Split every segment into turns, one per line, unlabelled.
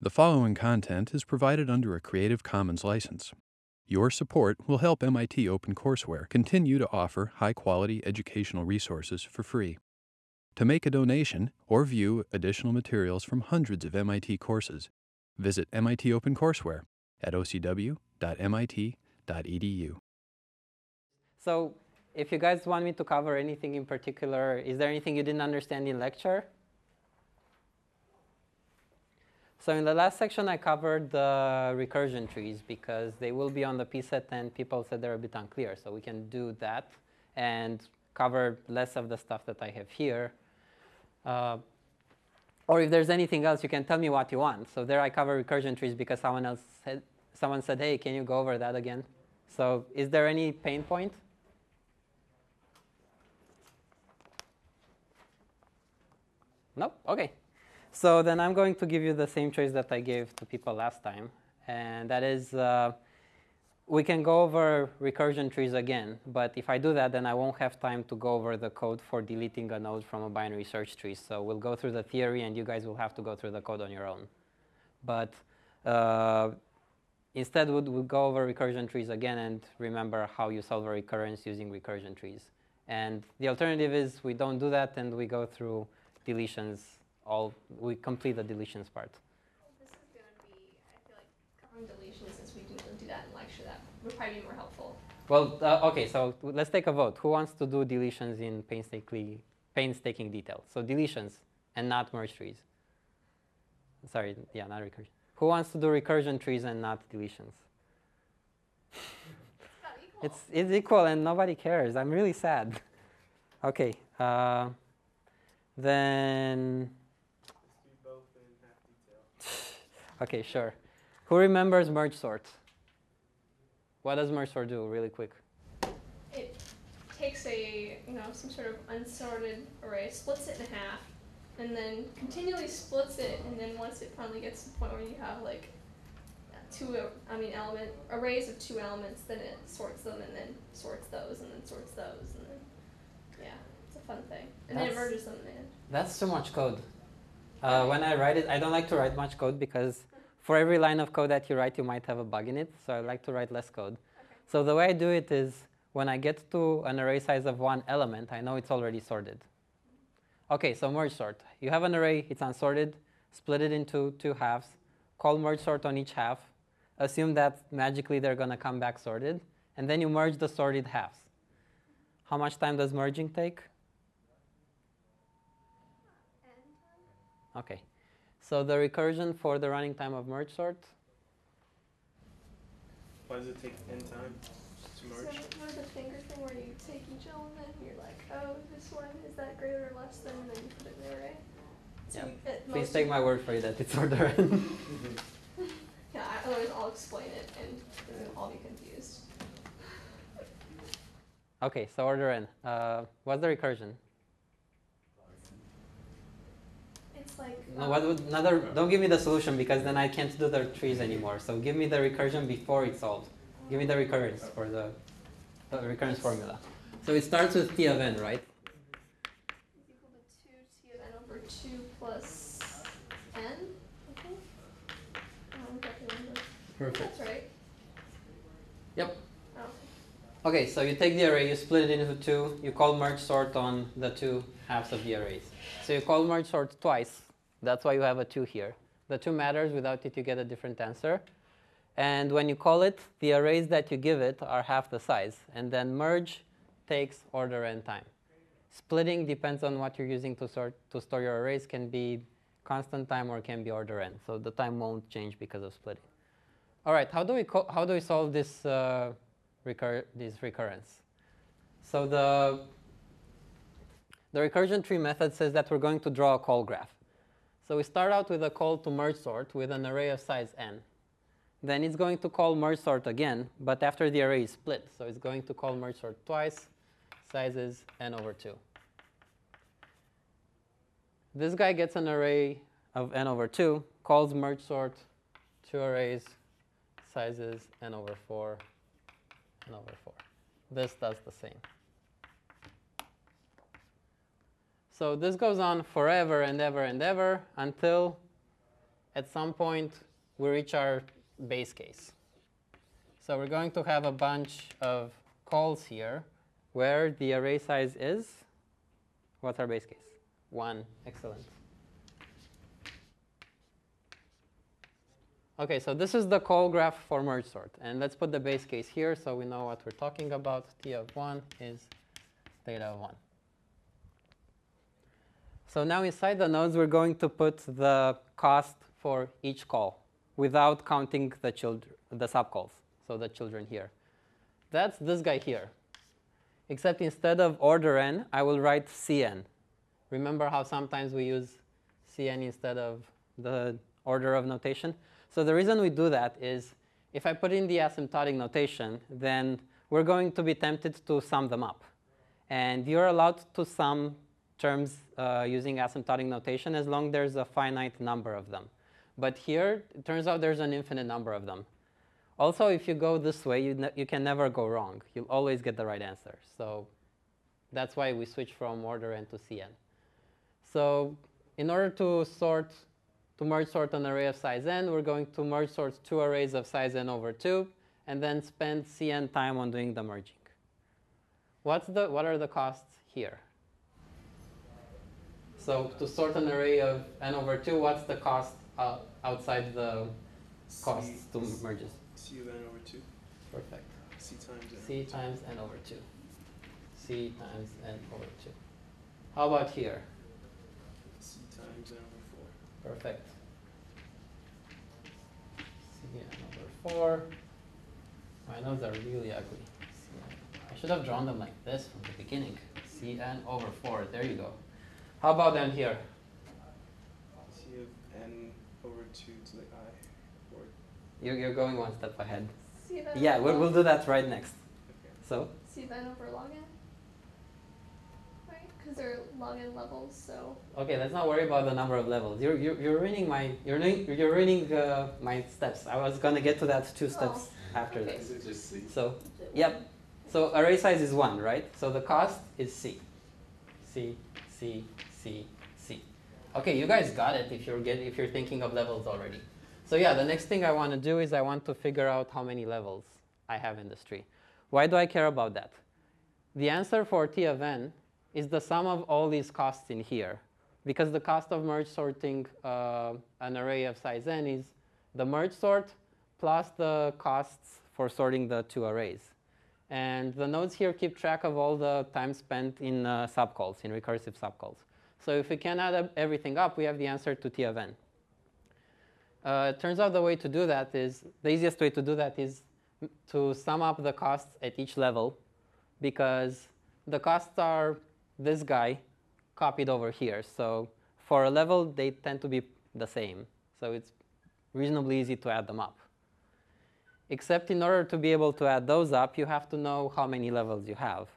The following content is provided under a Creative Commons license. Your support will help MIT OpenCourseware continue to offer high quality educational resources for free. To make a donation or view additional materials from hundreds of MIT courses, visit MIT OpenCourseware at ocw.mit.edu.
So if you guys want me to cover anything in particular, is there anything you didn't understand in lecture? So in the last section, I covered the recursion trees because they will be on the pset and people said they're a bit unclear. So we can do that and cover less of the stuff that I have here. Uh, or if there's anything else, you can tell me what you want. So there I cover recursion trees because someone else said, someone said, hey, can you go over that again? So is there any pain point? Nope, okay. So then I'm going to give you the same choice that I gave to people last time. And that is, uh, we can go over recursion trees again. But if I do that, then I won't have time to go over the code for deleting a node from a binary search tree. So we'll go through the theory, and you guys will have to go through the code on your own. But uh, instead, we'll, we'll go over recursion trees again and remember how you solve a recurrence using recursion trees. And the alternative is we don't do that, and we go through deletions all we complete the deletions part.
This is going to be, I feel like, covering deletions since we do, do that in lecture. That would probably be more helpful.
Well, uh, okay, so let's take a vote. Who wants to do deletions in painstakingly, painstaking detail? So deletions and not merge trees. Sorry, yeah, not recursion. Who wants to do recursion trees and not deletions?
It's,
it's, it's equal and nobody cares. I'm really sad. okay, uh, then Okay, sure. Who remembers merge sort? What does merge sort do, really quick?
It takes a, you know, some sort of unsorted array, splits it in half, and then continually splits it, and then once it finally gets to the point where you have like two, I mean, element arrays of two elements, then it sorts them, and then sorts those, and then sorts those, and then yeah, it's a fun thing, and then it
That's-
merges them in.
That's too much code. Uh, when I write it, I don't like to write much code because for every line of code that you write, you might have a bug in it. So I like to write less code. So the way I do it is when I get to an array size of one element, I know it's already sorted. Okay, so merge sort. You have an array, it's unsorted, split it into two halves, call merge sort on each half, assume that magically they're going to come back sorted, and then you merge the sorted halves. How much time does merging take? Uh, okay. So the recursion for the running time of merge sort,
Why does it take n time to
So
merge?
you know the finger thing where you take each element and you're like, oh, this one is that greater or less than, and then you put it in the array. So
Yeah.
you, at
please take my word for it that it's order n.
Yeah, I- otherwise I'll explain it and then we'll all be confused.
okay, so order n. Uh, what's the recursion?
It's like
No,
um,
what would another? Don't give me the solution because then I can't do the trees anymore. So give me the recursion before it's solved. Give me the recurrence for the, the recurrence formula. So it starts with t of n, right?
is equal to two t of n over two plus n. I think. Um, I can't remember.
Perfect.
That's right.
Okay, so you take the array, you split it into two, you call merge sort on the two halves of the arrays. So you call merge sort twice. That's why you have a two here. The two matters, without it you get a different answer. And when you call it, the arrays that you give it are half the size. And then merge takes order n time. Splitting depends on what you're using to, sort, to store your arrays, can be constant time or can be order n. So the time won't change because of splitting. All right, how do we, how do we solve this uh, recur this recurrence. So the, the recursion tree method says that we're going to draw a call graph. So we start out with a call to merge sort with an array of size n. Then it's going to call merge sort again, but after the array is split. So it's going to call merge sort twice, sizes n over 2. This guy gets an array of n over 2, calls merge sort, two arrays, sizes n over 4, n over 4. This does the same. So this goes on forever and ever and ever until at some point we reach our base case. So we're going to have a bunch of calls here where the array size is, what's our base case? 1. Excellent. Okay, so this is the call graph for merge sort. And let's put the base case here so we know what we're talking about. T of 1 is theta of 1. So now inside the nodes, we're going to put the cost for each call without counting the, children, the subcalls, so the children here. That's this guy here. Except instead of order n, I will write cn. Remember how sometimes we use cn instead of the order of notation? So the reason we do that is if I put in the asymptotic notation, then we're going to be tempted to sum them up. And you're allowed to sum terms uh, using asymptotic notation as long as there's a finite number of them. But here, it turns out there's an infinite number of them. Also, if you go this way, you, you can never go wrong. You'll always get the right answer. So that's why we switch from order n to Cn. So in order to sort to merge sort an array of size n, we're going to merge sort two arrays of size n over 2, and then spend cn time on doing the merging. What's the, what are the costs here? So to sort an array of n over 2, what's the cost uh, outside the costs
C,
to merges?
C of n over 2.
Perfect.
C times n.
c times n over 2. c times n over 2. How about here?
C times n over 4.
Perfect. Cn over 4. My notes are really ugly. Cn. I should have drawn them like this from the beginning. Cn over 4. There you go. How about down here?
C of n over 2 to the i. Or,
You're, you're going one step ahead.
See that?
Yeah, we'll, we'll do that right next.
okay.
So,
See that over log n? Right? Because they're log n levels, so.
okay, let's not worry about the number of levels. You're, you're, you're ruining my, you're, ruining- you're ruining uh, my steps. I was going to get to that two steps after
okay.
this.
Is it just C?
So, yep. So array size is 1, right? So the cost is C. C, C, C, C. Okay, you guys got it if you're, get, if you're thinking of levels already. So yeah, the next thing I want to do is I want to figure out how many levels I have in this tree. Why do I care about that? The answer for T of n is the sum of all these costs in here. Because the cost of merge sorting uh, an array of size n is the merge sort plus the costs for sorting the two arrays. And the nodes here keep track of all the time spent in uh, subcalls, in recursive subcalls. So if we can add everything up, we have the answer to T of n. Uh, it turns out the way to do that is, the easiest way to do that is to sum up the costs at each level because the costs are this guy copied over here. So for a level, they tend to be the same. So it's reasonably easy to add them up. Except in order to be able to add those up, you have to know how many levels you have.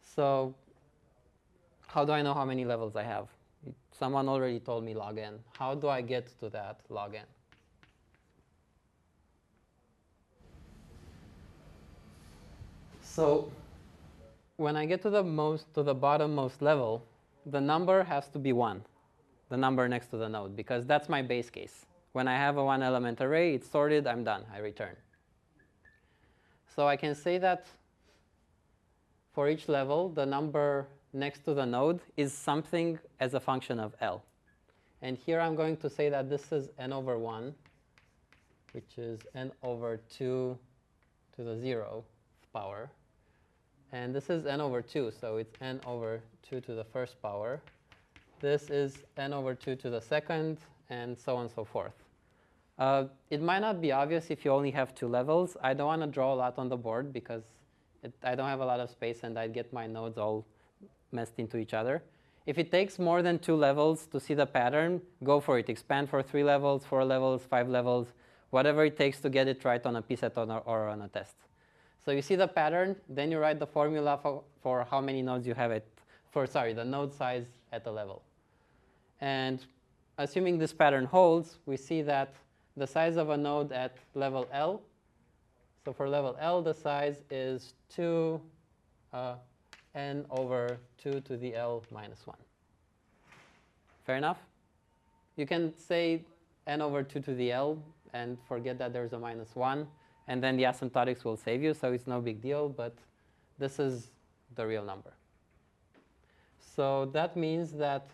So how do I know how many levels I have? Someone already told me log n. How do I get to that log n? So when I get to the most to the bottommost level, the number has to be 1, the number next to the node, because that's my base case. When I have a one element array, it's sorted, I'm done, I return. So I can say that for each level, the number next to the node is something as a function of L. And here I'm going to say that this is n over 1, which is n over 2 to the 0th power. And this is n over 2, so it's n over 2 to the first power. This is n over 2 to the second, and so on and so forth. Uh, it might not be obvious if you only have two levels. I don't want to draw a lot on the board because it, I don't have a lot of space and I'd get my nodes all messed into each other. If it takes more than two levels to see the pattern, go for it. Expand for three levels, four levels, five levels, whatever it takes to get it right on a pset or, or on a test. So you see the pattern, then you write the formula for, for how many nodes you have it, for sorry, the node size at the level. And assuming this pattern holds, we see that the size of a node at level L, so for level L, the size is 2 uh, n over 2 to the L minus 1. Fair enough? You can say n over 2 to the L and forget that there's a minus 1, and then the asymptotics will save you, so it's no big deal, but this is the real number. So that means that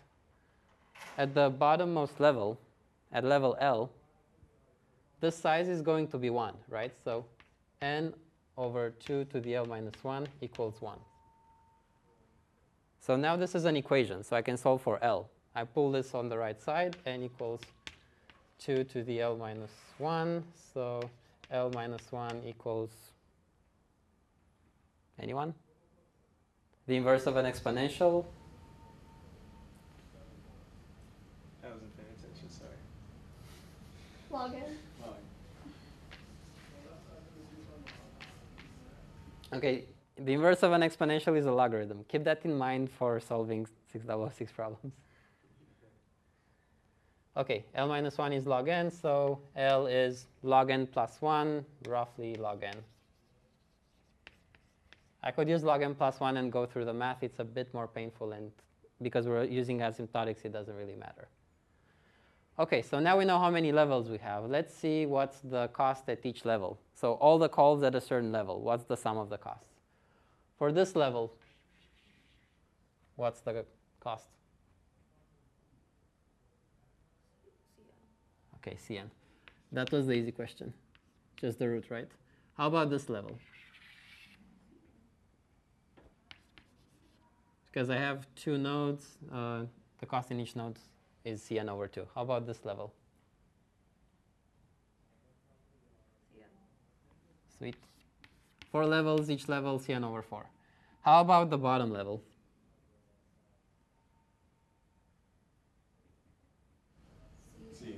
at the bottommost level, at level L, this size is going to be 1, right? So n over 2 to the L minus 1 equals 1. So now this is an equation, so I can solve for L. I pull this on the right side, n equals 2 to the L minus 1. So L minus 1 equals anyone? The inverse of an exponential?
I wasn't paying attention, sorry.
Log n.
Okay, the inverse of an exponential is a logarithm. Keep that in mind for solving 6006 problems. Okay, L minus 1 is log n, so L is log n plus 1, roughly log n. I could use log n plus 1 and go through the math. It's a bit more painful, and because we're using asymptotics, it doesn't really matter. Okay, so now we know how many levels we have. Let's see what's the cost at each level. So all the calls at a certain level, what's the sum of the costs? For this level, what's the cost? Okay, Cn. That was the easy question. Just the root, right? How about this level? Because I have two nodes, uh, the cost in each node is Cn over 2. How about this level? Sweet. Four levels, each level Cn over 4. How about the bottom level?
Cn.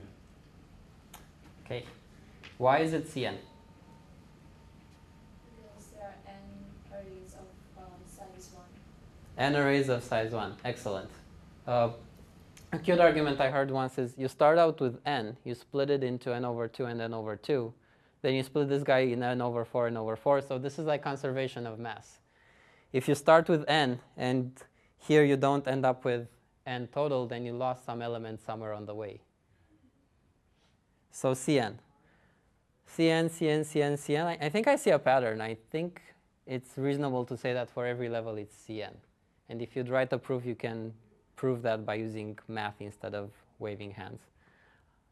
Okay. Why is it Cn?
Because there are n arrays of um, size 1.
N arrays of size 1. Excellent. Uh, a cute argument I heard once is you start out with n, you split it into n over 2 and n over 2. Then you split this guy in n over 4 and over 4. So this is like conservation of mass. If you start with n and here you don't end up with n total, then you lost some element somewhere on the way. So Cn. Cn, Cn, Cn, Cn. I, I think I see a pattern. I think it's reasonable to say that for every level it's Cn. And if you'd write a proof, you can prove that by using math instead of waving hands.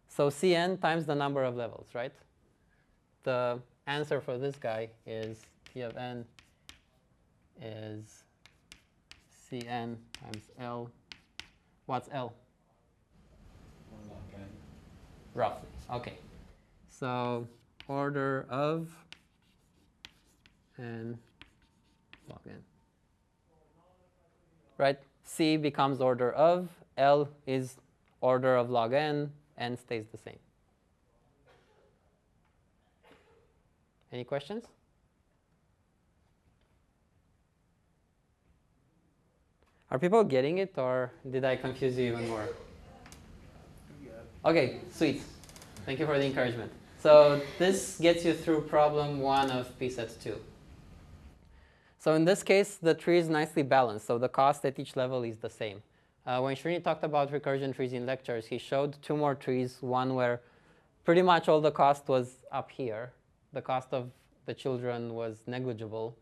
So Cn times the number of levels, right? The answer for this guy is T of n is Cn times L. What's L? Roughly. Okay. So order of n log n. Right? C becomes order of, L is order of log n, n stays the same. Any questions? Are people getting it or did I confuse you even more? Okay, sweet. Thank you for the encouragement. So this gets you through problem one of PSET 2. So in this case, the tree is nicely balanced, so the cost at each level is the same. Uh, when Srini talked about recursion trees in lectures, he showed two more trees, one where pretty much all the cost was up here. The cost of the children was negligible.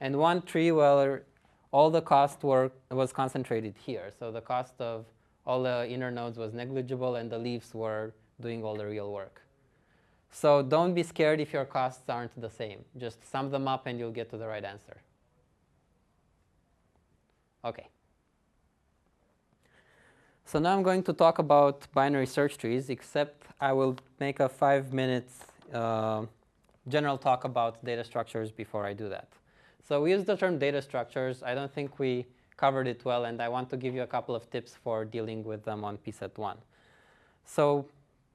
And one tree where all the cost were, was concentrated here. So the cost of all the inner nodes was negligible and the leaves were doing all the real work. So don't be scared if your costs aren't the same. Just sum them up and you'll get to the right answer. Okay. So now I'm going to talk about binary search trees, except I will make a five minutes uh, general talk about data structures before I do that. So we use the term data structures. I don't think we covered it well, and I want to give you a couple of tips for dealing with them on PSET 1. So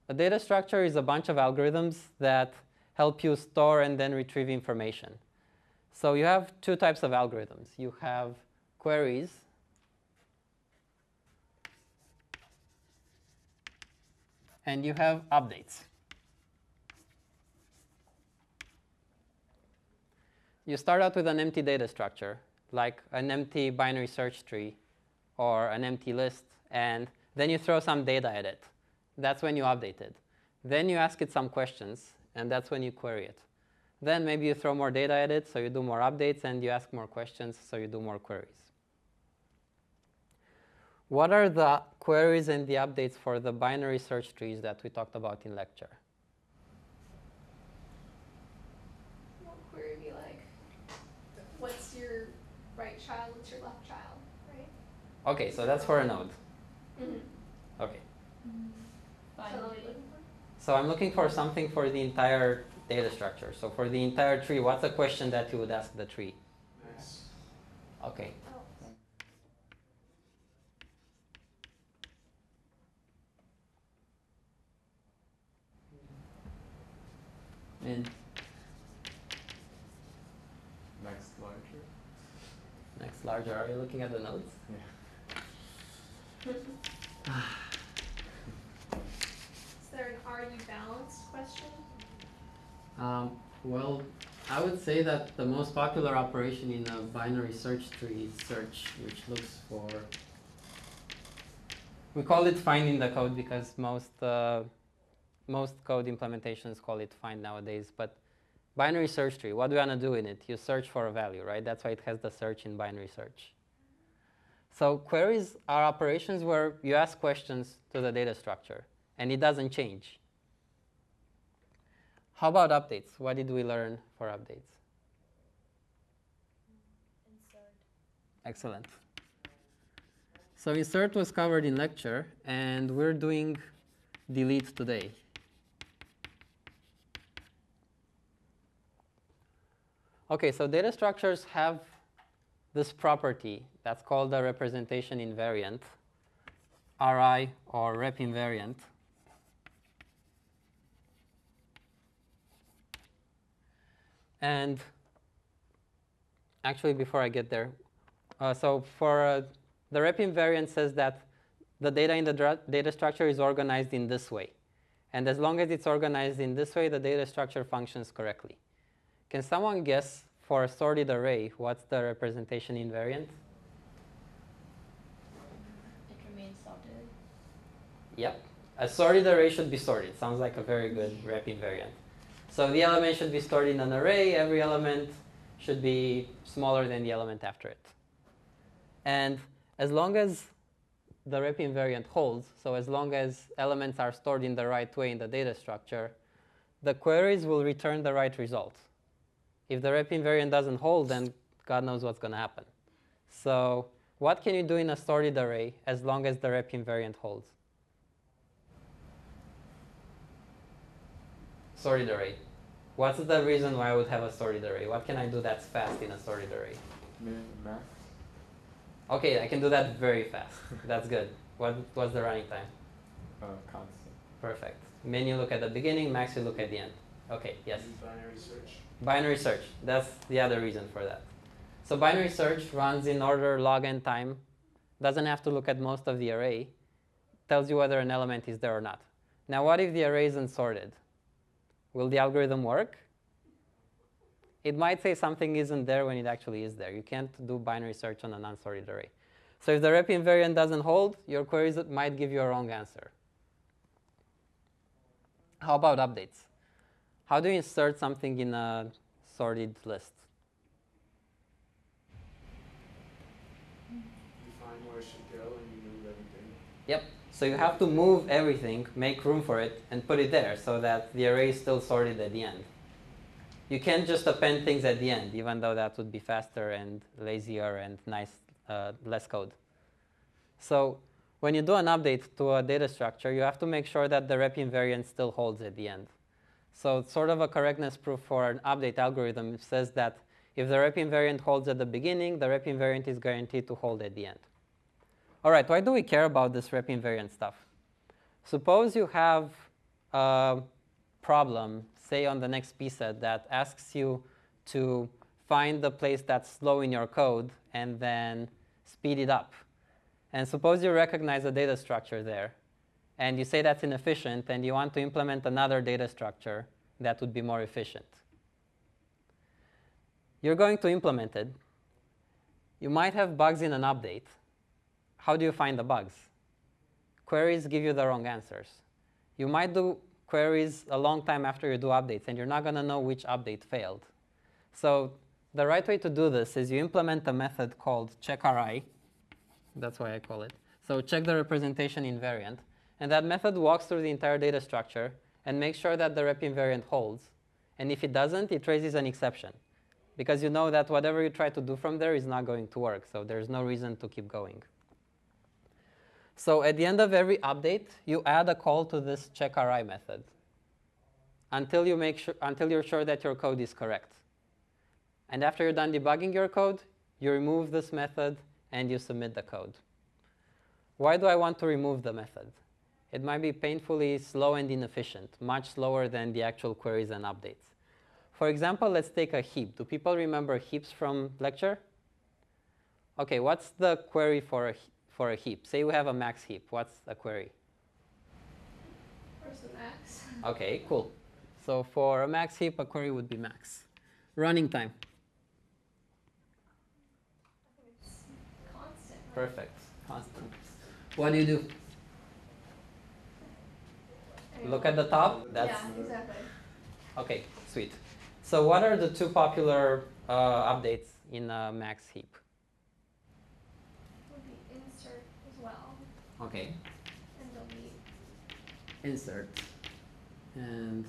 a data structure is a bunch of algorithms that help you store and then retrieve information. So you have two types of algorithms. You have queries and you have updates. You start out with an empty data structure, like an empty binary search tree or an empty list, and then you throw some data at it. That's when you update it. Then you ask it some questions, and that's when you query it. Then maybe you throw more data at it, so you do more updates, and you ask more questions, so you do more queries. What are the queries and the updates for the binary search trees that we talked about in lecture?
What query be like? What's your right child? What's your left child? Right.
Okay, so that's for a node.
Mm-hmm.
Okay,
So what are you looking for?
so I'm looking for something for the entire data structure. So for the entire tree, what's a question that you would ask the tree?
Nice.
Okay, and
Next larger.
next larger, are you looking at the nodes?
Is there an are you balanced question?
Um, well, I would say that the most popular operation in a binary search tree is search, which looks for. We call it find in the code because most uh, most code implementations call it find nowadays. But binary search tree, what do you want to do in it? You search for a value, right? That's why it has the search in binary search. So queries are operations where you ask questions to the data structure, and it doesn't change. How about updates? What did we learn for updates?
Insert.
Excellent. So insert was covered in lecture, and we're doing delete today. Okay, so data structures have this property that's called the representation invariant, RI or rep invariant. And actually, before I get there, uh, so for uh, the rep invariant says that the data in the data structure is organized in this way. And as long as it's organized in this way, the data structure functions correctly. Can someone guess for a sorted array what's the representation invariant?
It remains sorted.
Yep. A sorted array should be sorted. Sounds like a very good rep invariant. So the element should be stored in an array. Every element should be smaller than the element after it. And as long as the rep invariant holds, so as long as elements are stored in the right way in the data structure, the queries will return the right result. If the rep invariant doesn't hold, then God knows what's going to happen. So what can you do in a sorted array as long as the rep invariant holds? Sorted array. What's the reason why I would have a sorted array? What can I do that's fast in a sorted array?
Min, max.
Okay, I can do that very fast. That's good. What, what's the running time?
Uh, constant.
Perfect. Min you look at the beginning, max you look at the end. Okay, yes.
Binary search.
Binary search. That's the other reason for that. So binary search runs in order log n time. Doesn't have to look at most of the array. Tells you whether an element is there or not. Now, what if the array isn't sorted? Will the algorithm work? It might say something isn't there when it actually is there. You can't do binary search on an unsorted array. So if the rep invariant doesn't hold, your queries might give you a wrong answer. How about updates? How do you insert something in a sorted list?
You find where it should go and you move everything.
Yep. So you have to move everything, make room for it, and put it there so that the array is still sorted at the end. You can't just append things at the end, even though that would be faster and lazier and nice, uh, less code. So when you do an update to a data structure, you have to make sure that the rep invariant still holds at the end. So sort of a correctness proof for an update algorithm. It says that if the rep invariant holds at the beginning, the rep invariant is guaranteed to hold at the end. All right, why do we care about this rep invariant stuff? Suppose you have a problem, say on the next pset, that asks you to find the place that's slow in your code and then speed it up. And suppose you recognize a data structure there, and you say that's inefficient, and you want to implement another data structure that would be more efficient. You're going to implement it. You might have bugs in an update. How do you find the bugs? Queries give you the wrong answers. You might do queries a long time after you do updates, and you're not going to know which update failed. So the right way to do this is you implement a method called checkRI. That's why I call it. So check the representation invariant. And that method walks through the entire data structure and makes sure that the rep invariant holds. And if it doesn't, it raises an exception. Because you know that whatever you try to do from there is not going to work. So there's no reason to keep going. So at the end of every update, you add a call to this checkRI method until, you make sure, until you're sure that your code is correct. And after you're done debugging your code, you remove this method and you submit the code. Why do I want to remove the method? It might be painfully slow and inefficient, much slower than the actual queries and updates. For example, let's take a heap. Do people remember heaps from lecture? Okay, what's the query for a, for a heap? Say we have a max heap. What's a query?
Where's the max?
Okay, cool. So for a max heap, a query would be max. Running time.
I think it's constant. right?
Perfect. Constant. What do you do? Look at the top. That's
yeah, exactly.
okay. Sweet. So what are the two popular uh, updates in a max heap?
Would be insert as well,
Okay.
and.
Insert. And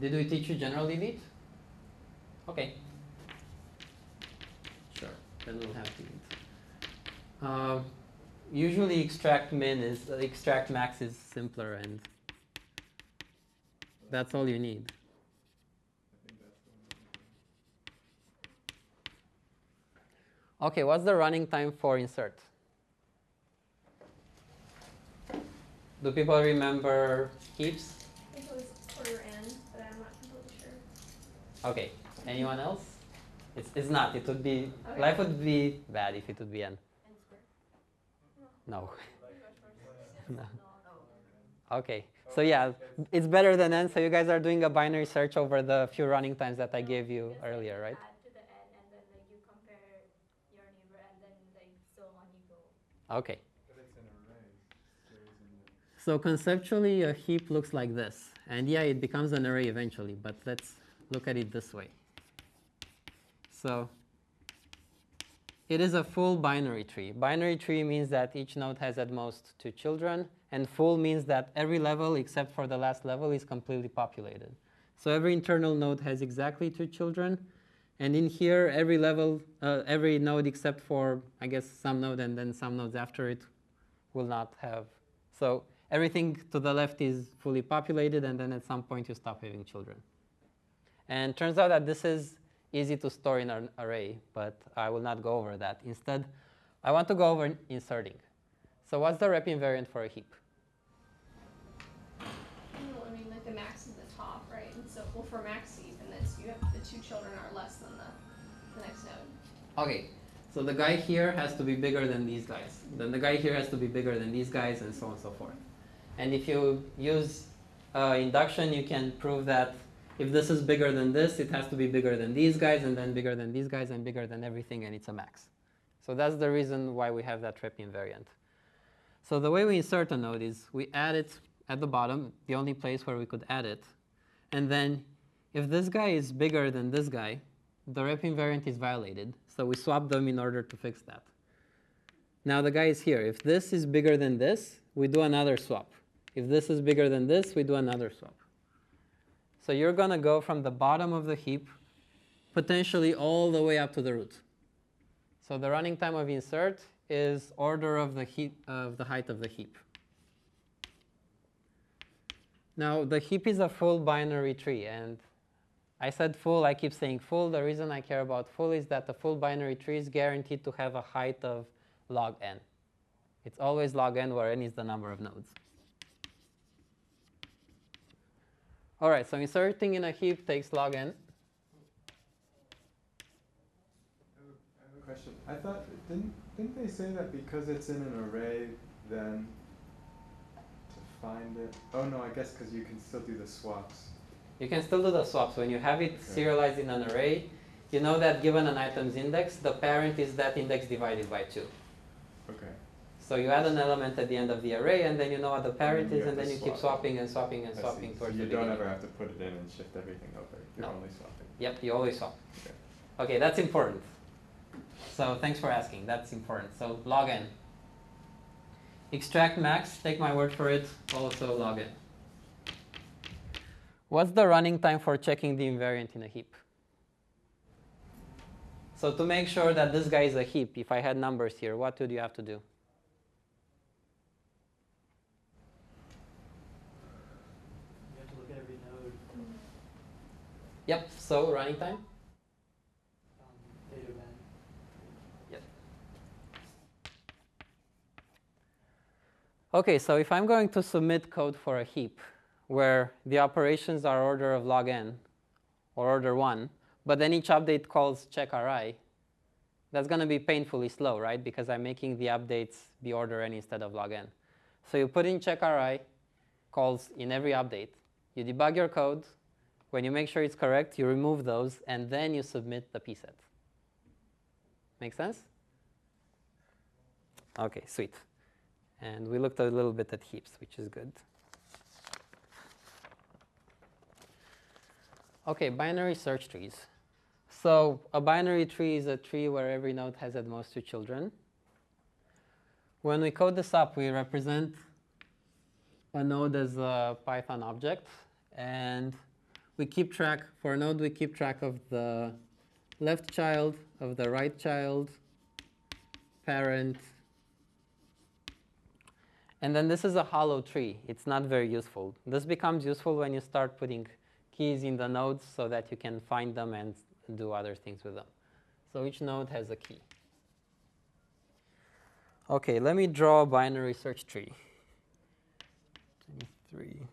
did we teach you general delete? Okay. Sure. Then we'll have delete. Um, usually extract min is uh, extract max is simpler and that's all you need. Okay, what's the running time for insert? Do people remember heaps?
I think it was quarter n, but I'm not completely sure.
Okay. Anyone else? It's, it's not. It would be
Okay.
life would be bad if it would be n. No. no. Okay. So yeah, it's better than n. So you guys are doing a binary search over the few running times that I gave you earlier, right?
Add So
conceptually, a heap looks like this. And yeah, it becomes an array eventually, but let's look at it this way. So it is a full binary tree. Binary tree means that each node has at most two children, and full means that every level except for the last level is completely populated. So every internal node has exactly two children, and in here, every level, uh, every node except for, I guess, some node and then some nodes after it will not have. So everything to the left is fully populated, and then at some point you stop having children. And turns out that this is easy to store in an array, but I will not go over that. Instead, I want to go over inserting. So what's the rep invariant for a heap?
No, I mean like the max is the top, right? And so well for max heap, and you have the two children are less than the the next node.
Okay, so the guy here has to be bigger than these guys. Then the guy here has to be bigger than these guys, and so on and so forth. And if you use uh, induction, you can prove that if this is bigger than this, it has to be bigger than these guys, and then bigger than these guys, and bigger than everything, and it's a max. So that's the reason why we have that rep invariant. So the way we insert a node is we add it at the bottom, the only place where we could add it. And then if this guy is bigger than this guy, the rep invariant is violated. So we swap them in order to fix that. Now the guy is here. If this is bigger than this, we do another swap. If this is bigger than this, we do another swap. So you're going to go from the bottom of the heap potentially all the way up to the root. So the running time of insert is order of the heap of the height of the heap. Now the heap is a full binary tree and I said full, I keep saying full. The reason I care about full is that the full binary tree is guaranteed to have a height of log n. It's always log n where n is the number of nodes. All right, so inserting in a heap takes log n.
I have a- I have a question. I thought, didn't, didn't they say that because it's in an array, then to find it? Oh no, I guess because you can still do the swaps.
You can still do the swaps. When you have it
Okay.
serialized in an array, you know that given an item's index, the parent is that index divided by 2. So you add an element at the end of the array, and then you know what the parent
you
is,
have
and then you keep swapping and swapping and
I
swapping
see.
towards
you
the
don't
beginning.
ever have to put it in and shift everything over. You're
No.
only swapping.
Yep, you always swap.
Okay.
Okay, that's important. So thanks for asking. That's important. So log n. Extract max, take my word for it, also log n. What's the running time for checking the invariant in a heap? So to make sure that this guy is a heap, if I had numbers here, what would you have to do?
You have to look at every node,
Yep, so running time?
um, theta.
Okay, so if I'm going to submit code for a heap where the operations are order of log n or order 1, but then each update calls check ri, that's going to be painfully slow, right? Because I'm making the updates be order n instead of log n. So you put in check ri calls in every update. You debug your code. When you make sure it's correct, you remove those, and then you submit the pset. Make sense? Okay, sweet. And we looked a little bit at heaps, which is good. Okay, binary search trees. So a binary tree is a tree where every node has at most two children. When we code this up, we represent a node as a Python object, and we keep track, for a node, we keep track of the left child, of the right child, parent, and then this is a hollow tree. It's not very useful. This becomes useful when you start putting keys in the nodes so that you can find them and do other things with them. So each node has a key. Okay, let me draw a binary search tree. 23. 42.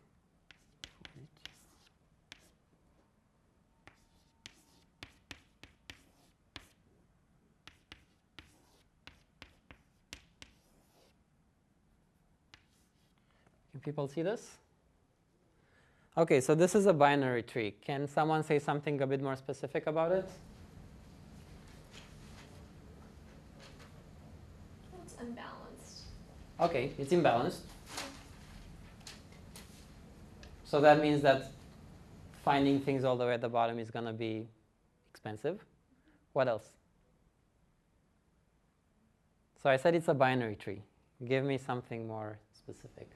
Can people see this? Okay, so this is a binary tree. Can someone say something a bit more specific about it?
It's unbalanced.
Okay, it's imbalanced. So that means that finding things all the way at the bottom is going to be expensive. What else? So I said it's a binary tree. Give me something more specific.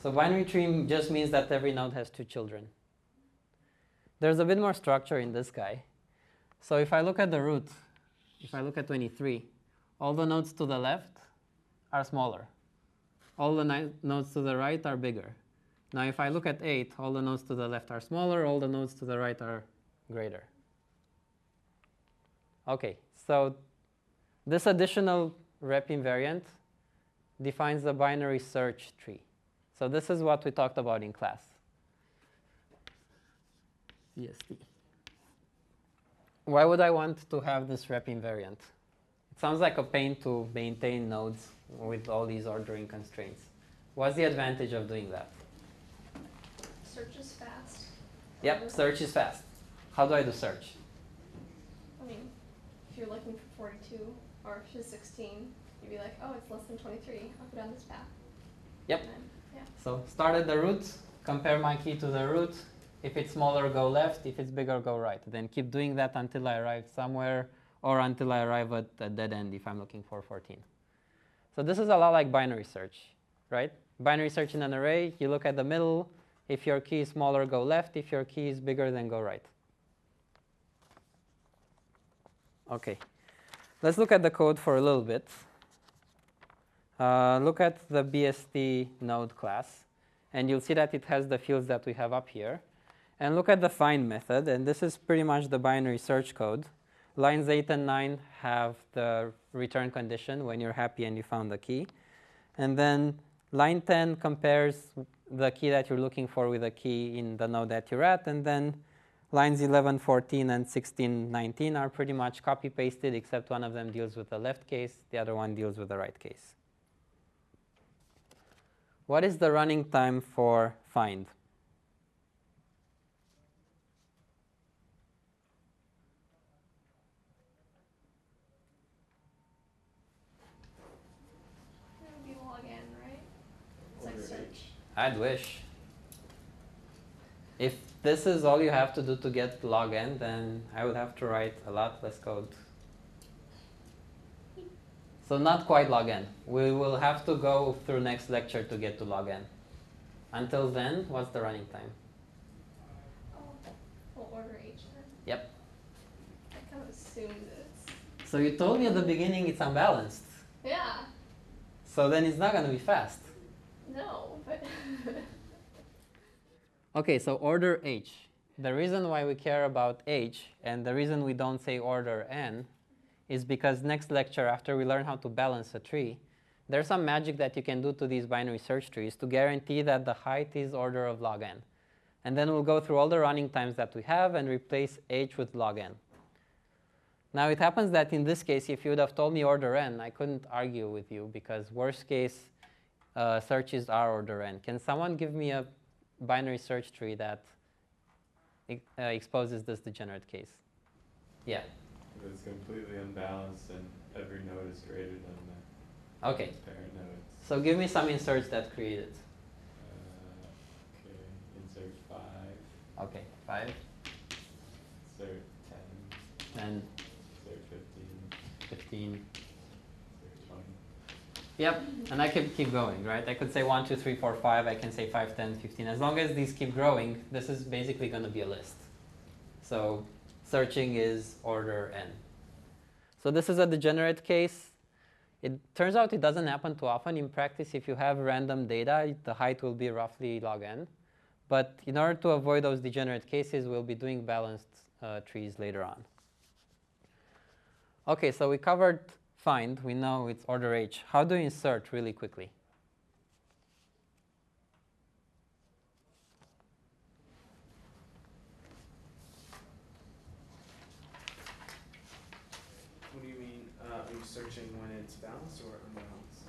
So binary tree just means that every node has two children. There's a bit more structure in this guy. So if I look at the root, if I look at 23, all the nodes to the left are smaller. All the nodes to the right are bigger. Now if I look at 8, all the nodes to the left are smaller, all the nodes to the right are greater. Okay, so this additional rep invariant defines the binary search tree. So this is what we talked about in class. BST. Why would I want to have this rep invariant? It sounds like a pain to maintain nodes with all these ordering constraints. What's the advantage of doing that?
Search is fast.
Yep, search is fast. How do I do search?
I mean, if you're looking for 42 or if it's 16, you'd be like, oh, it's less than 23. I'll go down this path.
Yep. So start at the root, compare my key to the root. If it's smaller, go left. If it's bigger, go right. Then keep doing that until I arrive somewhere or until I arrive at a dead end if I'm looking for 14. So this is a lot like binary search, right? Binary search in an array, you look at the middle. If your key is smaller, go left. If your key is bigger, then go right. Okay, let's look at the code for a little bit. Uh, look at the BST node class, and you'll see that it has the fields that we have up here. And look at the find method, and this is pretty much the binary search code. Lines 8 and 9 have the return condition when you're happy and you found the key. And then line 10 compares the key that you're looking for with the key in the node that you're at. And then lines 11, 14, and 16, 19 are pretty much copy pasted, except one of them deals with the left case, the other one deals with the right case. What is the running time for find? I'd wish. If this is all you have to do to get log n, then I would have to write a lot less code. So not quite log n. We will have to go through next lecture to get to log n. Until then, what's the running time?
Oh, we'll order H then.
Yep.
I kind of assumed it's.
So you told me at the beginning it's unbalanced.
Yeah.
So then it's not going to be fast.
No, but.
Okay, so order h. The reason why we care about h and the reason we don't say order n is because next lecture, after we learn how to balance a tree, there's some magic that you can do to these binary search trees to guarantee that the height is order of log n. And then we'll go through all the running times that we have and replace h with log n. Now it happens that in this case, if you would have told me order n, I couldn't argue with you because worst case uh, searches are order n. Can someone give me a binary search tree that uh, exposes this degenerate case? Yeah.
It's completely unbalanced and every node is greater than the
Okay.
parent nodes.
So give me some inserts that create it.
Uh, okay, insert five,
Okay. Five,
insert ten,
10,
insert fifteen,
15.
twenty.
Yep. And I could keep going, right? I could say 1, 2, 3, 4, 5. I can say 5, 10, 15. As long as these keep growing, this is basically going to be a list. So searching is order n. So this is a degenerate case. It turns out it doesn't happen too often. In practice, if you have random data, the height will be roughly log n. But in order to avoid those degenerate cases, we'll be doing balanced uh, trees later on. Okay, so we covered find. We know it's order h. How do you insert really quickly?
What do you mean? Uh, are you searching when it's balanced or unbalanced?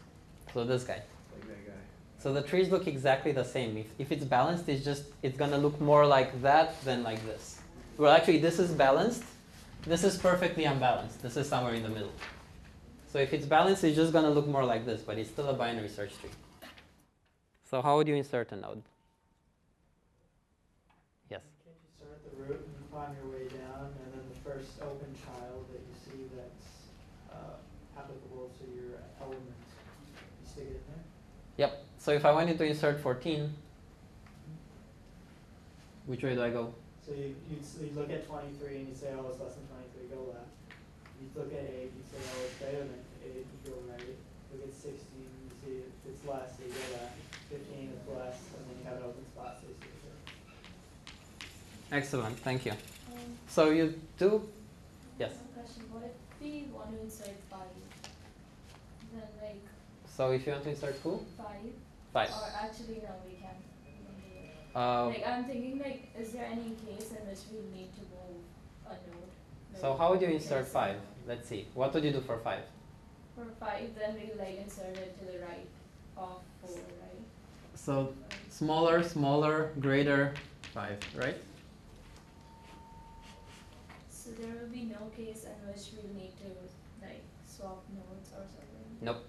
So this guy.
Like that guy.
So the trees look exactly the same. If, if it's balanced, it's just it's gonna look more like that than like this. Well, actually, this is balanced. This is perfectly unbalanced. This is somewhere in the middle. So if it's balanced, it's just gonna look more like this, but it's still a binary search tree. So how would you insert a node? So if I wanted to insert 14, which way do I go?
So you, you, look at 23 and you say, oh, it's less than 23, go left. You look at 8, you say, oh, it's better than 8, you go right. Look at 16, you see if it's less, so you go left. 15 is less, and then you have an open spot, so you see
Excellent, thank you.
Um,
so you do, yes?
question, what if we want to insert 5? Then like...
So if you want to insert who? 5.
Or actually, no, we can't.
Uh,
like I'm thinking, like, is there any case in which we need to move a node? Like, so
how would you insert five? Let's see. What would you do for five?
For five, then we like insert it to the right of four, right?
So smaller, smaller, greater, five, right?
So there will be no case in which we need to like swap nodes or something.
Nope.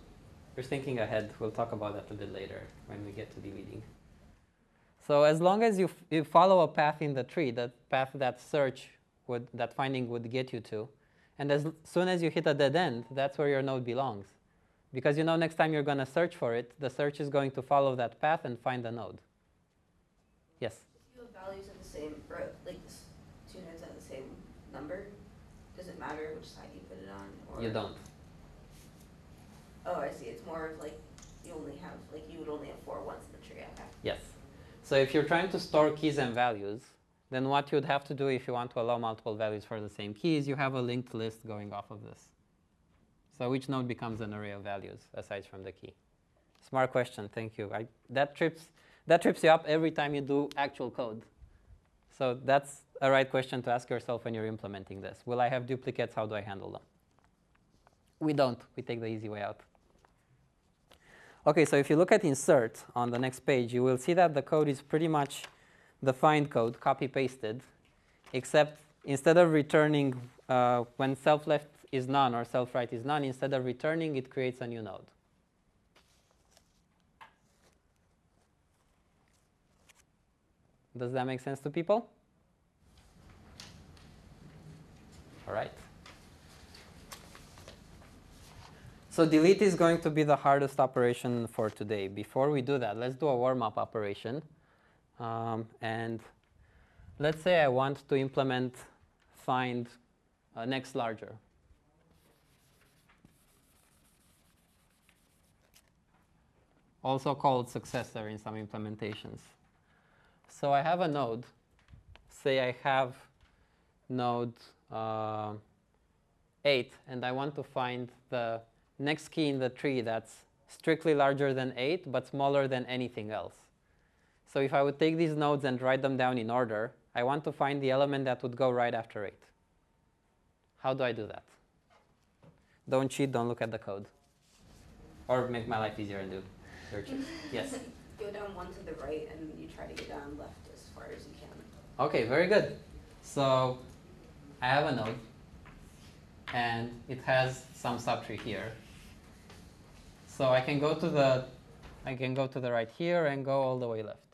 You're thinking ahead. We'll talk about that a bit later when we get to DVDing. So as long as you, f- you follow a path in the tree, that path that search would, that finding would get you to, and as l- soon as you hit a dead end, that's where your node belongs. Because you know next time you're going to search for it, the search is going to follow that path and find the node. Yes?
If you have values of the same, or like two nodes have the same number, does it matter which side you put it on? Or
You don't.
Oh, I see. It's more of like you only have like you would only have four ones in the tree. Okay.
Yes. So if you're trying to store keys and values, then what you'd have to do if you want to allow multiple values for the same keys, you have a linked list going off of this. So each node becomes an array of values aside from the key. Smart question, thank you. I, that trips that trips you up every time you do actual code. So that's a right question to ask yourself when you're implementing this. Will I have duplicates? How do I handle them? We don't. We take the easy way out. Okay, so if you look at insert on the next page, you will see that the code is pretty much the find code, copy pasted, except instead of returning uh, when self left is none or self right is none, instead of returning, it creates a new node. Does that make sense to people? All right. So delete is going to be the hardest operation for today. Before we do that, let's do a warm-up operation. Um, and let's say I want to implement find uh, next larger. Also called successor in some implementations. So I have a node. Say I have node uh, 8, and I want to find the next key in the tree that's strictly larger than 8, but smaller than anything else. So if I would take these nodes and write them down in order, I want to find the element that would go right after 8. How do I do that? Don't cheat, don't look at the code. Or make my life easier and do searches. yes?
Go down one to the right and you try to get down left as far as you can.
Okay, very good. So I have a node, and it has some subtree here. So I can go to the, I can go to the right here and go all the way left.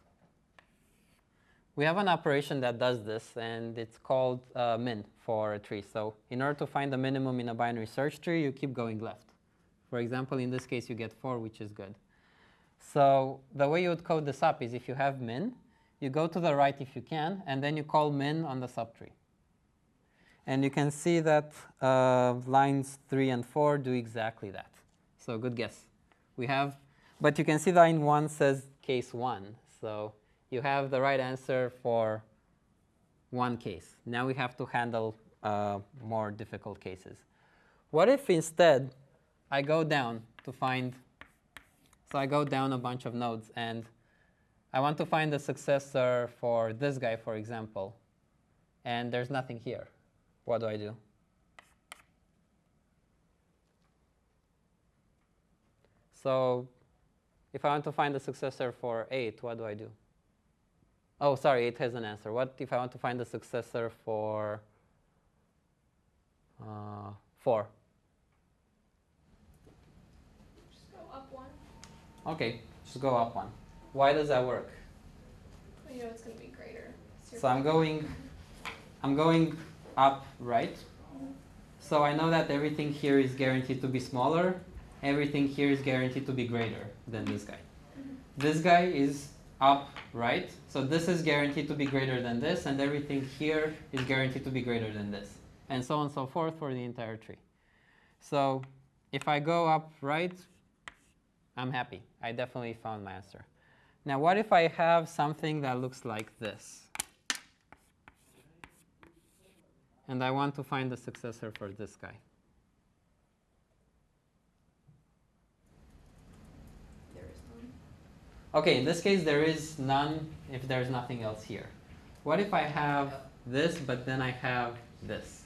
We have an operation that does this, and it's called uh, min for a tree. So in order to find the minimum in a binary search tree, you keep going left. For example, in this case, you get 4, which is good. So the way you would code this up is if you have min, you go to the right if you can, and then you call min on the subtree. And you can see that uh, lines 3 and 4 do exactly that. So good guess. We have, but you can see line 1 says case 1. So you have the right answer for one case. Now we have to handle uh, more difficult cases. What if instead I go down to find, so I go down a bunch of nodes and I want to find the successor for this guy, for example, and there's nothing here. What do I do? So if I want to find the successor for 8, what do I do? Oh, sorry, 8 has an answer. What if I want to find the successor for uh, 4?
Just go up one.
Okay, just go up one. Why does that work?
You know it's going to be greater.
So I'm going, I'm going up right. So I know that everything here is guaranteed to be smaller. Everything here is guaranteed to be greater than this guy. This guy is up right. So this is guaranteed to be greater than this, and everything here is guaranteed to be greater than this, and so on and so forth for the entire tree. So if I go up right, I'm happy. I definitely found my answer. Now, what if I have something that looks like this? And I want to find the successor for this guy.
There is none.
Okay, in this case, there is none if there's nothing else here. What if I have this, but then I have this?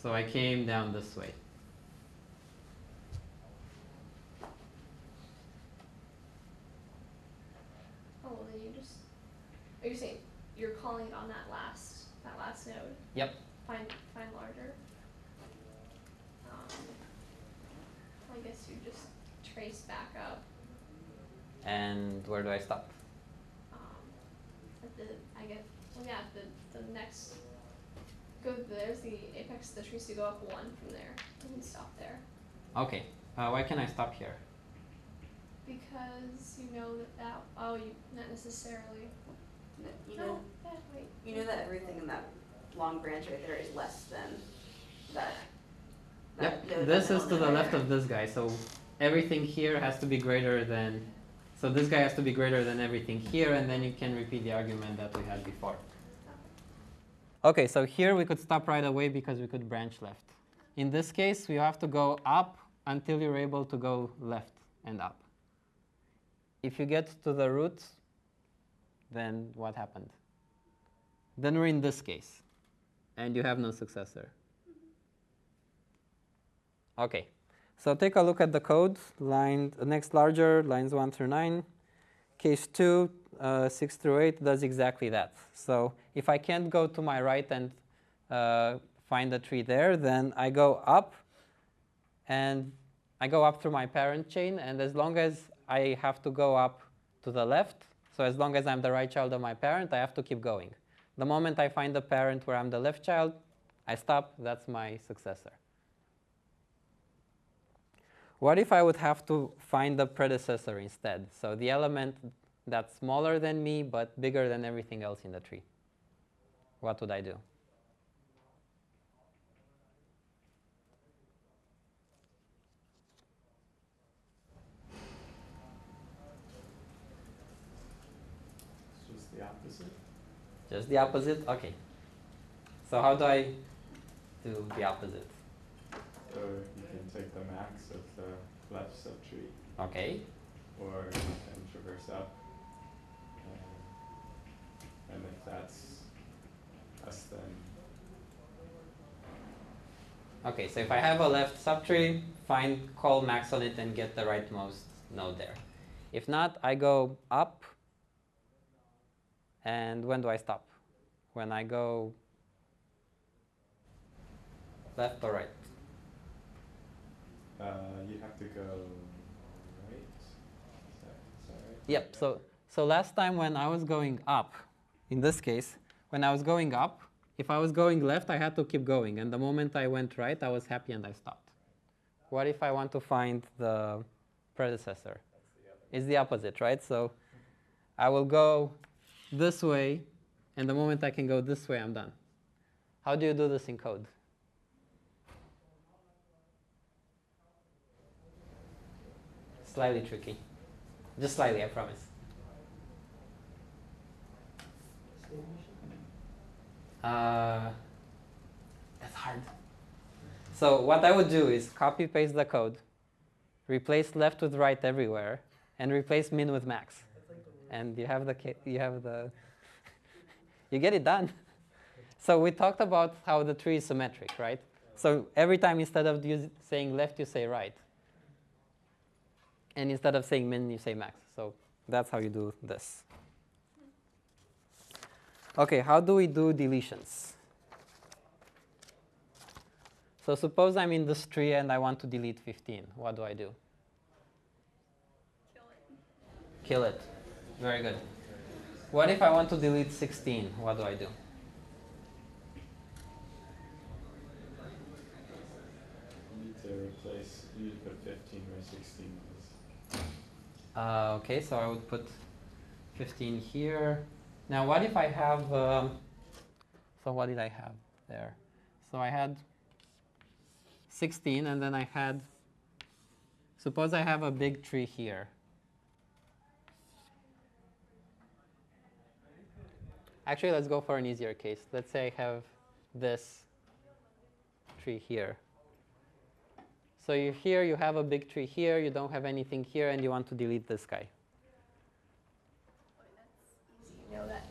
So I came down this way.
Oh, then you just. Are you saying you're calling it on that last that last node?
Yep.
Find find larger. Um, I guess you just trace back.
And where do I stop?
Um, at the I guess well yeah the the next. Go there's the apex of the tree, so you go up one from there and you stop there
Okay, uh, why can I stop here?
because you know that that oh you not necessarily
N- You
no
know,
yeah, wait
you know that everything in that long branch right there is less than that. that
Yep, this is to the
there.
left of this guy, so everything here has to be greater than, so this guy has to be greater than everything here, and then you can repeat the argument that we had before. Okay, so here we could stop right away because we could branch left. In this case, we have to go up until you're able to go left and up. If you get to the root, then what happened? Then we're in this case, and you have no successor. Okay, so take a look at the code. Line next larger, lines 1 through 9. Case 2, uh, 6 through 8 does exactly that. So if I can't go to my right and uh, find the tree there, then I go up and I go up through my parent chain. And as long as I have to go up to the left, So as long as I'm the right child of my parent, I have to keep going. The moment I find the parent where I'm the left child, I stop. That's my successor. What if I would have to find the predecessor instead? So the element that's smaller than me but bigger than everything else in the tree. What would I do?
It's just the opposite.
Just the opposite? Okay. So how do I do the opposite?
Or you can take the max of the left subtree,
Okay.
or you can traverse up. And, and if that's less than,
Okay, so if I have a left subtree, find call max on it and get the rightmost node there. If not, I go up. And when do I stop? When I go left or right?
Uh, you have to go right. Is?
Yep. So so last time when I was going up, in this case, when I was going up, if I was going left, I had to keep going, and the moment I went right, I was happy and I stopped. What if I want to find the predecessor? It's the opposite, right? So I will go this way, and the moment I can go this way, I'm done. How do you do this in code? Slightly tricky. Just slightly, I promise. Uh, that's hard. So what I would do is copy paste the code, replace left with right everywhere, and replace min with max, and you have the you have the you get it done. So we talked about how the tree is symmetric, right? So every time instead of saying left, you say right, and instead of saying min, you say max. So that's how you do this. Okay, how do we do deletions? So suppose I'm in this tree and I want to delete 15. What do I do?
Kill it.
Kill it. Very good. What if I want to delete 16? What do I do?
You need to replace, you need to put fifteen where sixteen was.
Uh, okay, so I would put 15 here. Now, what if I have? Um, so what did I have there? So I had 16, and then I had. Suppose I have a big tree here. Actually, let's go for an easier case. Let's say I have this tree here. So you here you have a big tree here, you don't have anything here, and you want to delete this guy.
Boy. You know that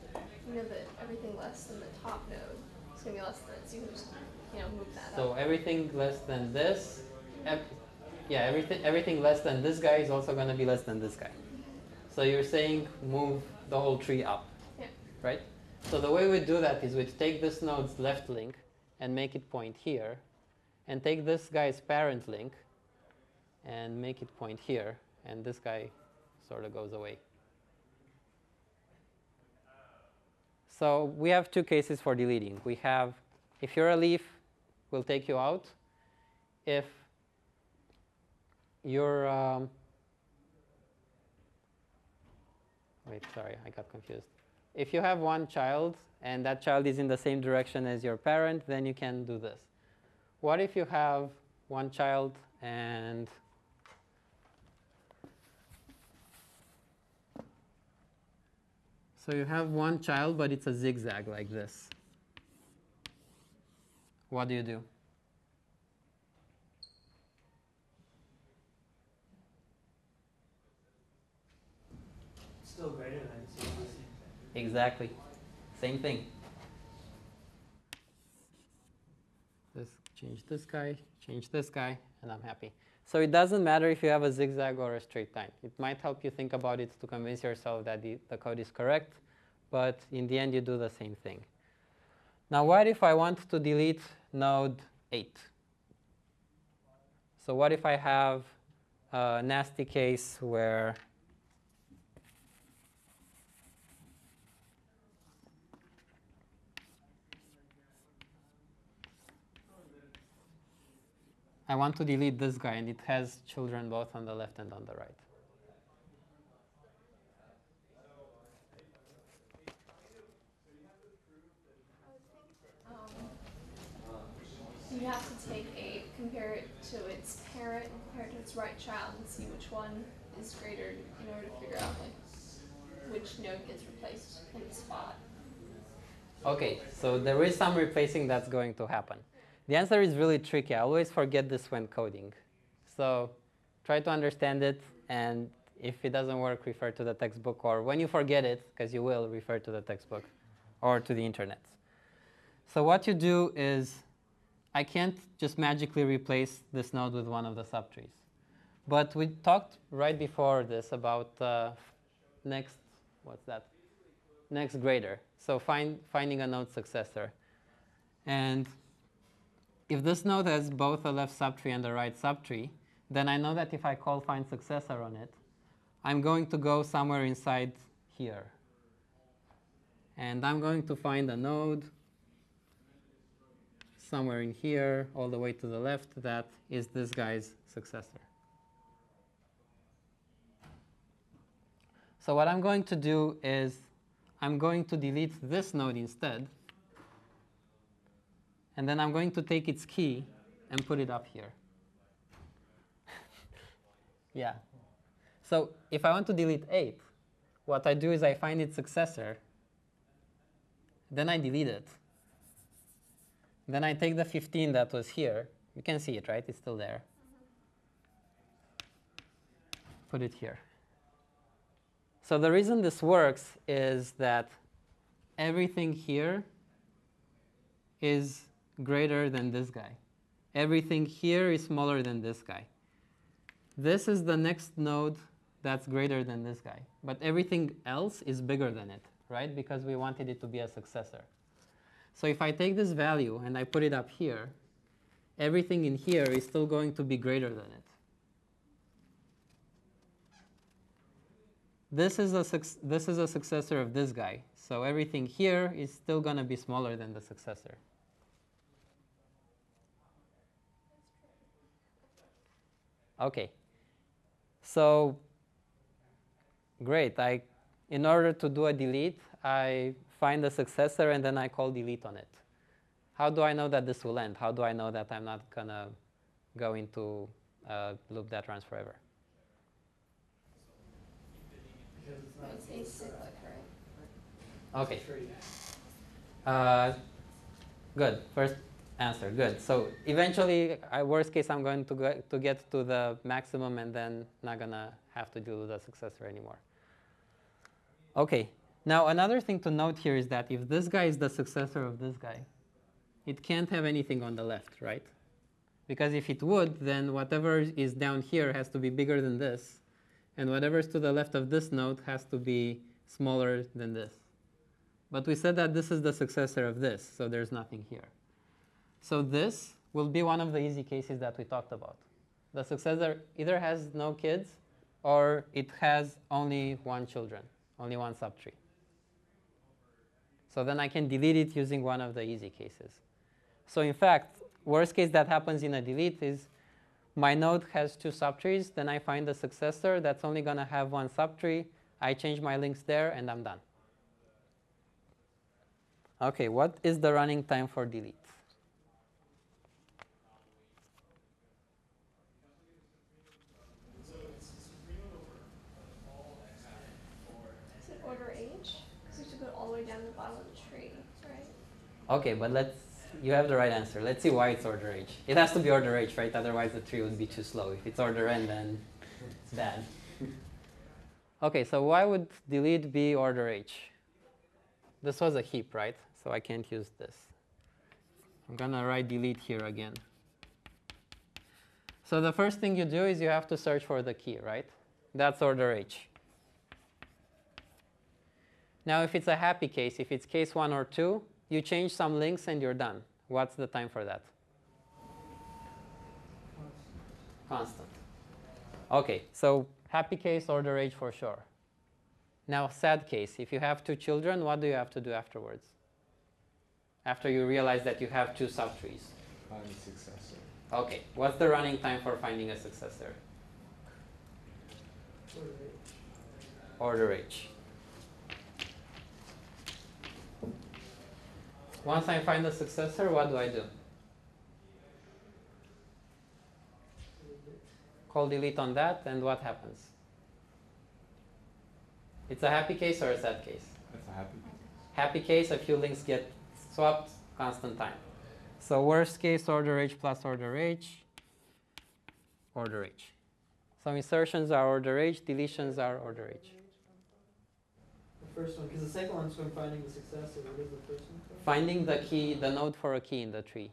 you know that everything less than the top node is gonna be less than so you can just you know move that
So
up.
everything less than this, ev- yeah, everything everything less than this guy is also going to be less than this guy. So you're saying move the whole tree up,
Yeah.
right? So the way we do that is we take this node's left link and make it point here, and take this guy's parent link and make it point here, and this guy sort of goes away. So we have two cases for deleting. We have, if you're a leaf, we'll take you out. If you're, um, wait, sorry, I got confused. If you have one child and that child is in the same direction as your parent, then you can do this. What if you have one child and so you have one child, but it's a zigzag like this. What do you do?
Still greater than, so the same thing.
Exactly. Same thing. This change this guy, change this guy, and I'm happy. So it doesn't matter if you have a zigzag or a straight line. It might help you think about it to convince yourself that the, the code is correct, but in the end you do the same thing. Now what if I want to delete node 8? So what if I have a nasty case where I want to delete this guy, and it has children both on the left and on the right.
Um, you have to take a, compare it to its parent, and compare it to its right child, and see which one is greater in order to figure out like which node gets replaced in its spot.
Okay, so there is some replacing that's going to happen. The answer is really tricky. I always forget this when coding. So try to understand it, and if it doesn't work, refer to the textbook, or when you forget it, because you will, refer to the textbook or to the internet. So what you do is, I can't just magically replace this node with one of the subtrees. But we talked right before this about uh, next, what's that? Next greater. So find, finding a node successor. And if this node has both a left subtree and a right subtree, then I know that if I call find successor on it, I'm going to go somewhere inside here. And I'm going to find a node somewhere in here, all the way to the left, that is this guy's successor. So what I'm going to do is I'm going to delete this node instead. And then I'm going to take its key and put it up here. yeah. So if I want to delete 8, what I do is I find its successor, then I delete it. Then I take the 15 that was here. You can see it, right? It's still there. Put it here. So the reason this works is that everything here is greater than this guy. Everything here is smaller than this guy. This is the next node that's greater than this guy. But everything else is bigger than it, right? Because we wanted it to be a successor. So if I take this value and I put it up here, everything in here is still going to be greater than it. This is, a this is a successor of this guy. So everything here is still going to be smaller than the successor. Okay. So great. I, in order to do a delete, I find the successor and then I call delete on it. How do I know that this will end? How do I know that I'm not going to go into a loop that runs forever?
It's acyclic, right?
Okay. Uh, good. First answer. Good. So eventually, worst case, I'm going to, to get to the maximum and then not going to have to with the successor anymore. Okay. Now, another thing to note here is that if this guy is the successor of this guy, it can't have anything on the left, right? Because if it would, then whatever is down here has to be bigger than this, and whatever is to the left of this node has to be smaller than this. But we said that this is the successor of this, so there's nothing here. So this will be one of the easy cases that we talked about. The successor either has no kids or it has only one children, only one subtree. So then I can delete it using one of the easy cases. So in fact, worst case that happens in a delete is my node has two subtrees, then I find the successor that's only going to have one subtree. I change my links there, and I'm done. Okay, what is the running time for delete?
Is it order H? Because you have to go all the way down to the bottom of the tree, right?
Okay, but let's you have the right answer. Let's see why it's order H. It has to be order H, right? Otherwise the tree would be too slow. If it's order N, then it's bad. Okay, so why would delete be order H? This was a heap, right? So I can't use this. I'm going to write delete here again. So the first thing you do is you have to search for the key, right? That's order H. Now, if it's a happy case, if it's case one or two, you change some links and you're done. What's the time for that? Constant. Okay, so happy case, order H for sure. Now, sad case, if you have two children, what do you have to do afterwards? After you realize that you have two subtrees.
Find the successor.
Okay, what's the running time for finding a successor? Order H. Once I find a successor, what do I do? Call delete on that, and what happens? It's a happy case or a sad case?
That's a happy.
Happy case, a few links get swapped, constant time. So worst case, order H plus order H, order H. So insertions are order H, deletions are order H.
First one, because the second one's from finding the successor. What is the first one from?
Finding the key, the node for a key in the tree.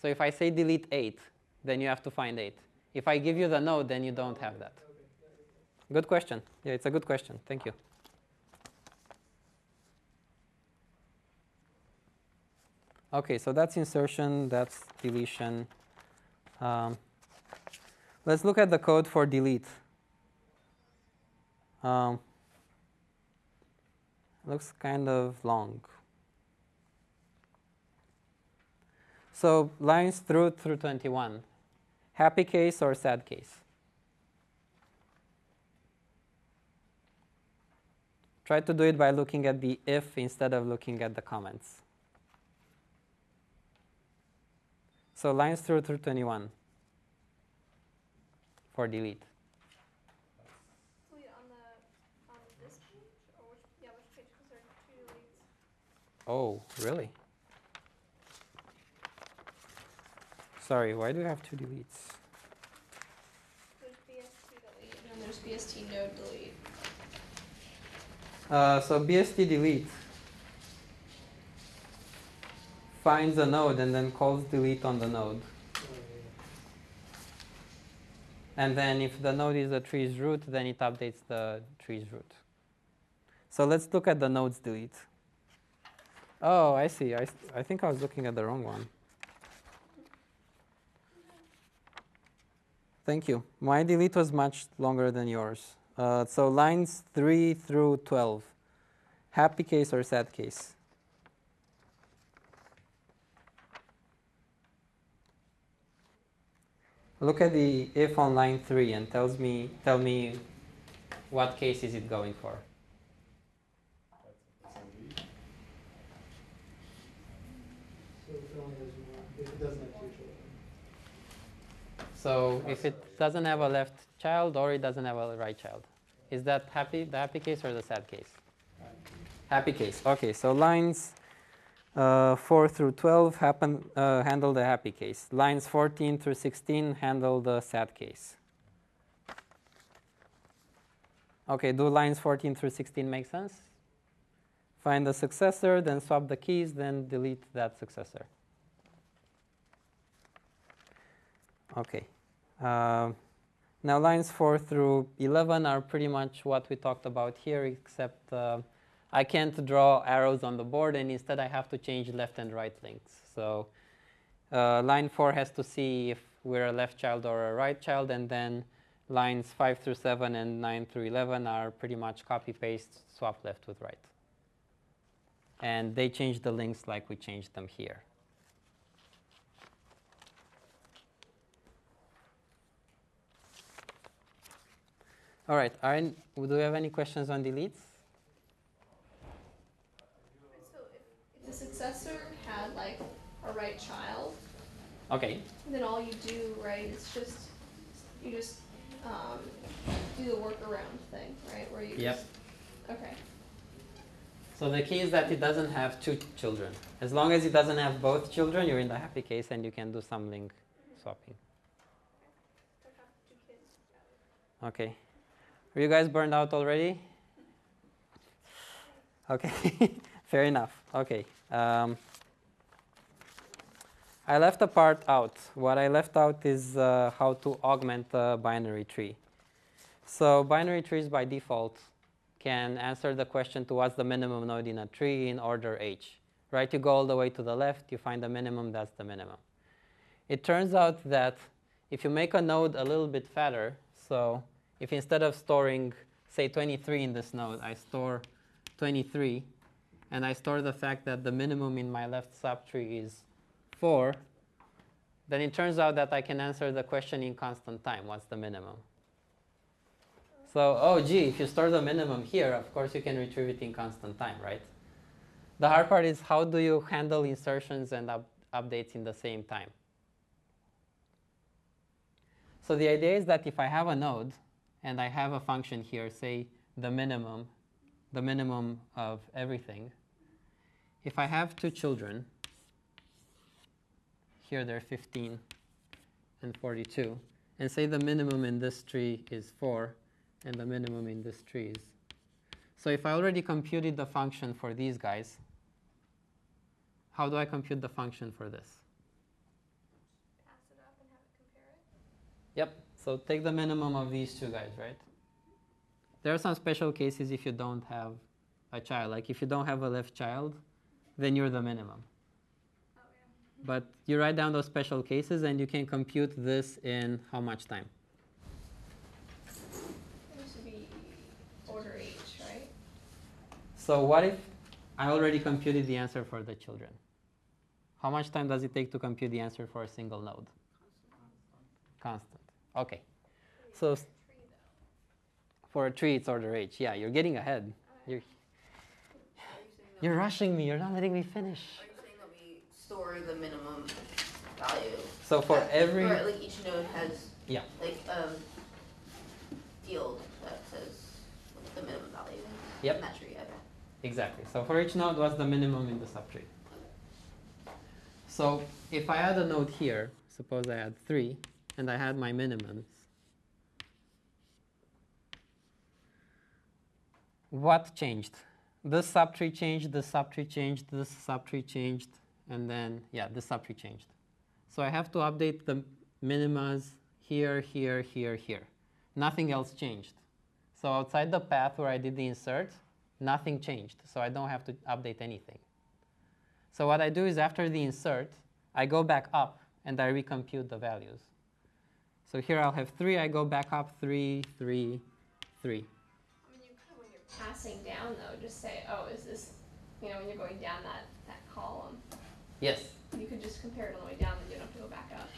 So if I say delete 8, then you have to find 8. If I give you the node, then you don't have that. Good question. Yeah, it's a good question. Thank you. Okay, so that's insertion, that's deletion. Um, let's look at the code for delete. Um, looks kind of long. So lines through through 21. Happy case or sad case? Try to do it by looking at the if instead of looking at the comments. So lines through through 21 for delete
on the on this page or which yeah which page because there are two deletes.
Oh, really? Sorry, why do you have two deletes?
There's BST delete and there's BST node delete.
Uh, so BST delete finds a node and then calls delete on the node. And then if the node is the tree's root, then it updates the tree's root. So let's look at the nodes delete. Oh, I see. I, I think I was looking at the wrong one. Thank you. My delete was much longer than yours. Uh, so lines 3 through 12. Happy case or sad case? Look at the if on line 3 and tells me tell me what case is it going for.
So if it only has one, if it doesn't have two children.
So if it doesn't have a left child or it doesn't have a right child, is that happy the happy case or the sad case? Happy case. Okay, so lines uh, 4 through 12 happen, uh, handle the happy case. Lines 14 through 16 handle the sad case. Okay, do lines 14 through 16 make sense? Find the successor, then swap the keys, then delete that successor. Okay. Um, now lines 4 through 11 are pretty much what we talked about here, except uh, I can't draw arrows on the board, and instead I have to change left and right links. So uh, line 4 has to see if we're a left child or a right child, and then lines 5 through 7 and 9 through 11 are pretty much copy-paste, swap left with right. And they change the links like we changed them here. All right, Aaron, do we have any questions on deletes?
So if, if the successor had like a right child,
Okay,
then all you do right is just you just um, do the workaround thing, right? Where you
Yep.
just okay.
so the key is that it doesn't have two children. As long as it doesn't have both children, you're in the happy case and you can do some link swapping.
I have two kids.
Okay. Are you guys burned out already? Okay, fair enough. Okay. Um, I left a part out. What I left out is uh, how to augment a binary tree. So binary trees by default can answer the question to what's the minimum node in a tree in order h. Right? You go all the way to the left, you find the minimum, that's the minimum. It turns out that if you make a node a little bit fatter, so if instead of storing, say, 23 in this node, I store 23, and I store the fact that the minimum in my left subtree is 4, then it turns out that I can answer the question in constant time. What's the minimum? So, oh gee, if you store the minimum here, of course you can retrieve it in constant time, right? The hard part is how do you handle insertions and up updates in the same time? So the idea is that if I have a node and I have a function here, say the minimum, the minimum of everything, if I have two children, here they're 15 and 42, and say the minimum in this tree is 4, and the minimum in this tree is. So if I already computed the function for these guys, how do I compute the function for this?
Pass it up and have it compare it.
Yep. So take the minimum of these two guys, right? There are some special cases if you don't have a child. Like if you don't have a left child, then you're the minimum.
Oh yeah.
But you write down those special cases and you can compute this in how much time?
It to be order H, right?
So what if I already computed the answer for the children? How much time does it take to compute the answer for a single node? Constant. Okay. So s-
Tree
for a tree, it's order H. Yeah, you're getting ahead. You're,
you
you're rushing me. You're not letting me finish.
Are you saying that we store the minimum value?
So for
at-
every
Or like each node has
yeah.
like um field that says the minimum value?
Yep.
In that tree, okay.
Exactly. So for each node, what's the minimum in the subtree? So if I add a node here, suppose I add 3, and I had my minimums, what changed? This subtree changed, this subtree changed, this subtree changed, and then, yeah, this subtree changed. So I have to update the minimas here, here, here, here. Nothing else changed. So outside the path where I did the insert, nothing changed. So I don't have to update anything. So what I do is after the insert, I go back up and I recompute the values. So here I'll have 3, I go back up 3, 3, 3.
I mean, you could, when you're passing down though, just say, oh, is this, you know, when you're going down that, that column,
Yes,
you could just compare it on the way down, then you don't have to go back up,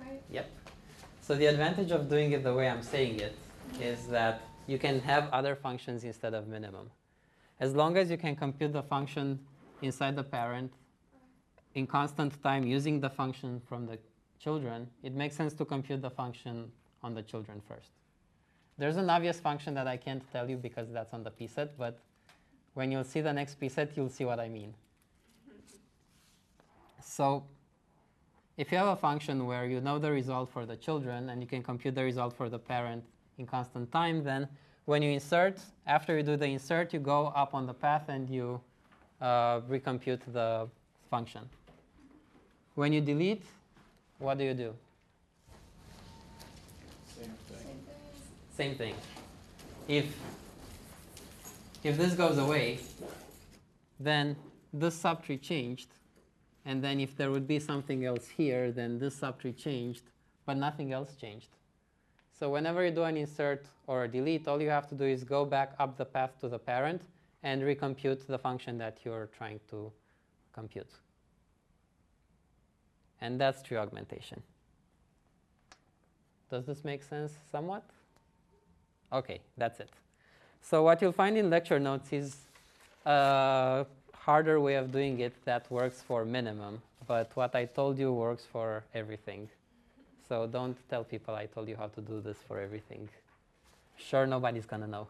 right?
Yep. So the advantage of doing it the way I'm saying it mm-hmm. is that you can have other functions instead of minimum. As long as you can compute the function inside the parent uh-huh. in constant time using the function from the children, it makes sense to compute the function on the children first. There's an obvious function that I can't tell you because that's on the pset, but when you'll see the next pset, you'll see what I mean. So if you have a function where you know the result for the children and you can compute the result for the parent in constant time, then when you insert, after you do the insert, you go up on the path and you uh, recompute the function. When you delete, what do you do?
Same thing.
Same thing.
If if this goes away, then this subtree changed, and then if there would be something else here, then this subtree changed, but nothing else changed. So whenever you do an insert or a delete, all you have to do is go back up the path to the parent and recompute the function that you're trying to compute. And that's true augmentation. Does this make sense somewhat? Okay, that's it. So what you'll find in lecture notes is a harder way of doing it that works for minimum, but what I told you works for everything. So don't tell people I told you how to do this for everything. Sure, nobody's gonna know.